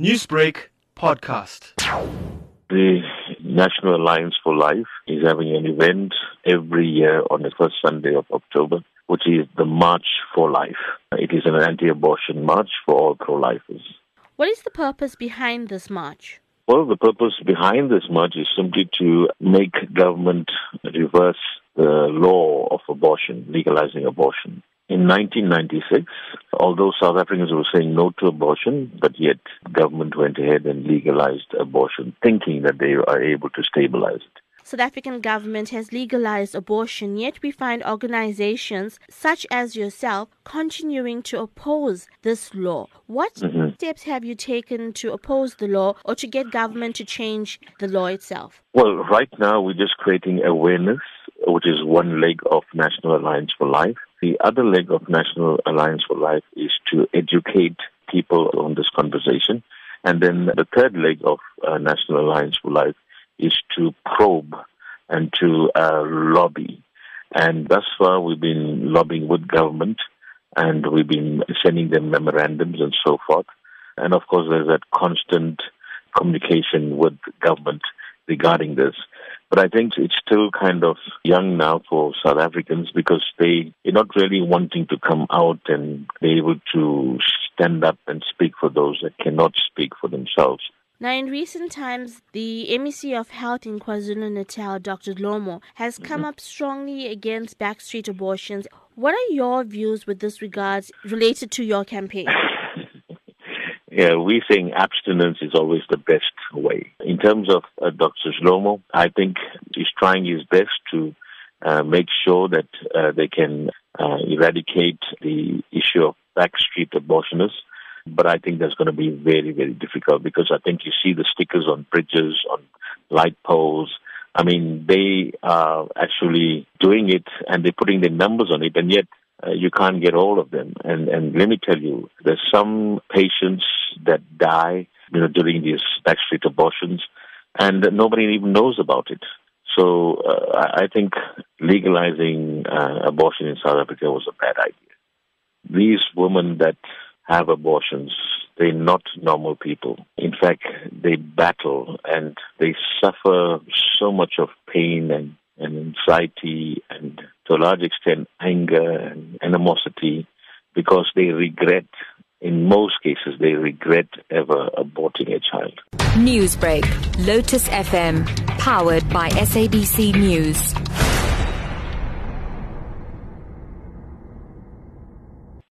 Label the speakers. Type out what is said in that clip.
Speaker 1: Newsbreak podcast.
Speaker 2: The National Alliance for Life is having an event every year on the first Sunday of October, which is the March for Life. It is an anti abortion march for all pro lifers.
Speaker 3: What is the purpose behind this march?
Speaker 2: Well, the purpose behind this march is simply to make government reverse the law of abortion, legalizing abortion. In 1996, although South Africans were saying no to abortion, but yet government went ahead and legalized abortion, thinking that they are able to stabilize it.
Speaker 3: South African government has legalized abortion, yet we find organizations such as yourself continuing to oppose this law. What
Speaker 2: Mhm.
Speaker 3: steps have you taken to oppose the law or to get government to change the law itself?
Speaker 2: Well, right now we're just creating awareness, which is one leg of National Alliance for Life. The other leg of National Alliance for Life is to educate people on this conversation. And then the third leg of uh, National Alliance for Life is to probe and to uh, lobby. And thus far, we've been lobbying with government and we've been sending them memorandums and so forth. And of course, there's that constant communication with government regarding this. But I think it's still kind of young now for South Africans because they are not really wanting to come out and be able to stand up and speak for those that cannot speak for themselves.
Speaker 3: Now, in recent times, the MEC of Health in KwaZulu Natal, Dr. Dhlomo, has come up strongly against backstreet abortions. What are your views with this regards related to your campaign?
Speaker 2: Yeah, we think abstinence is always the best way. In terms of uh, Dr. Dhlomo, I think he's trying his best to uh, make sure that uh, they can uh, eradicate the issue of backstreet abortionists. But I think that's going to be very, very difficult because I think you see the stickers on bridges, on light poles. I mean, they are actually doing it and they're putting their numbers on it, and yet uh, you can't get all of them. And and let me tell you, there's some patients that die, you know, during these backstreet abortions, and nobody even knows about it. So uh, I think legalizing uh, abortion in South Africa was a bad idea. These women that have abortions, they're not normal people. In fact, they battle and they suffer so much of pain and, and anxiety and to a large extent anger and animosity because they regret, in most cases, they regret ever aborting a child.
Speaker 4: Newsbreak, Lotus FM, powered by SABC News.